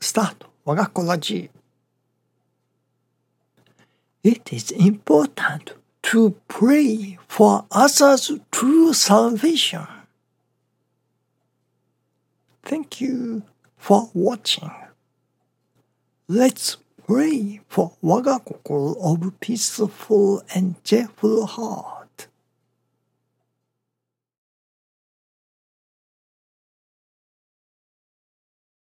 Start It is important to pray for others true salvation. Thank you for watching. Let's pray for 我が心 of peaceful and cheerful heart.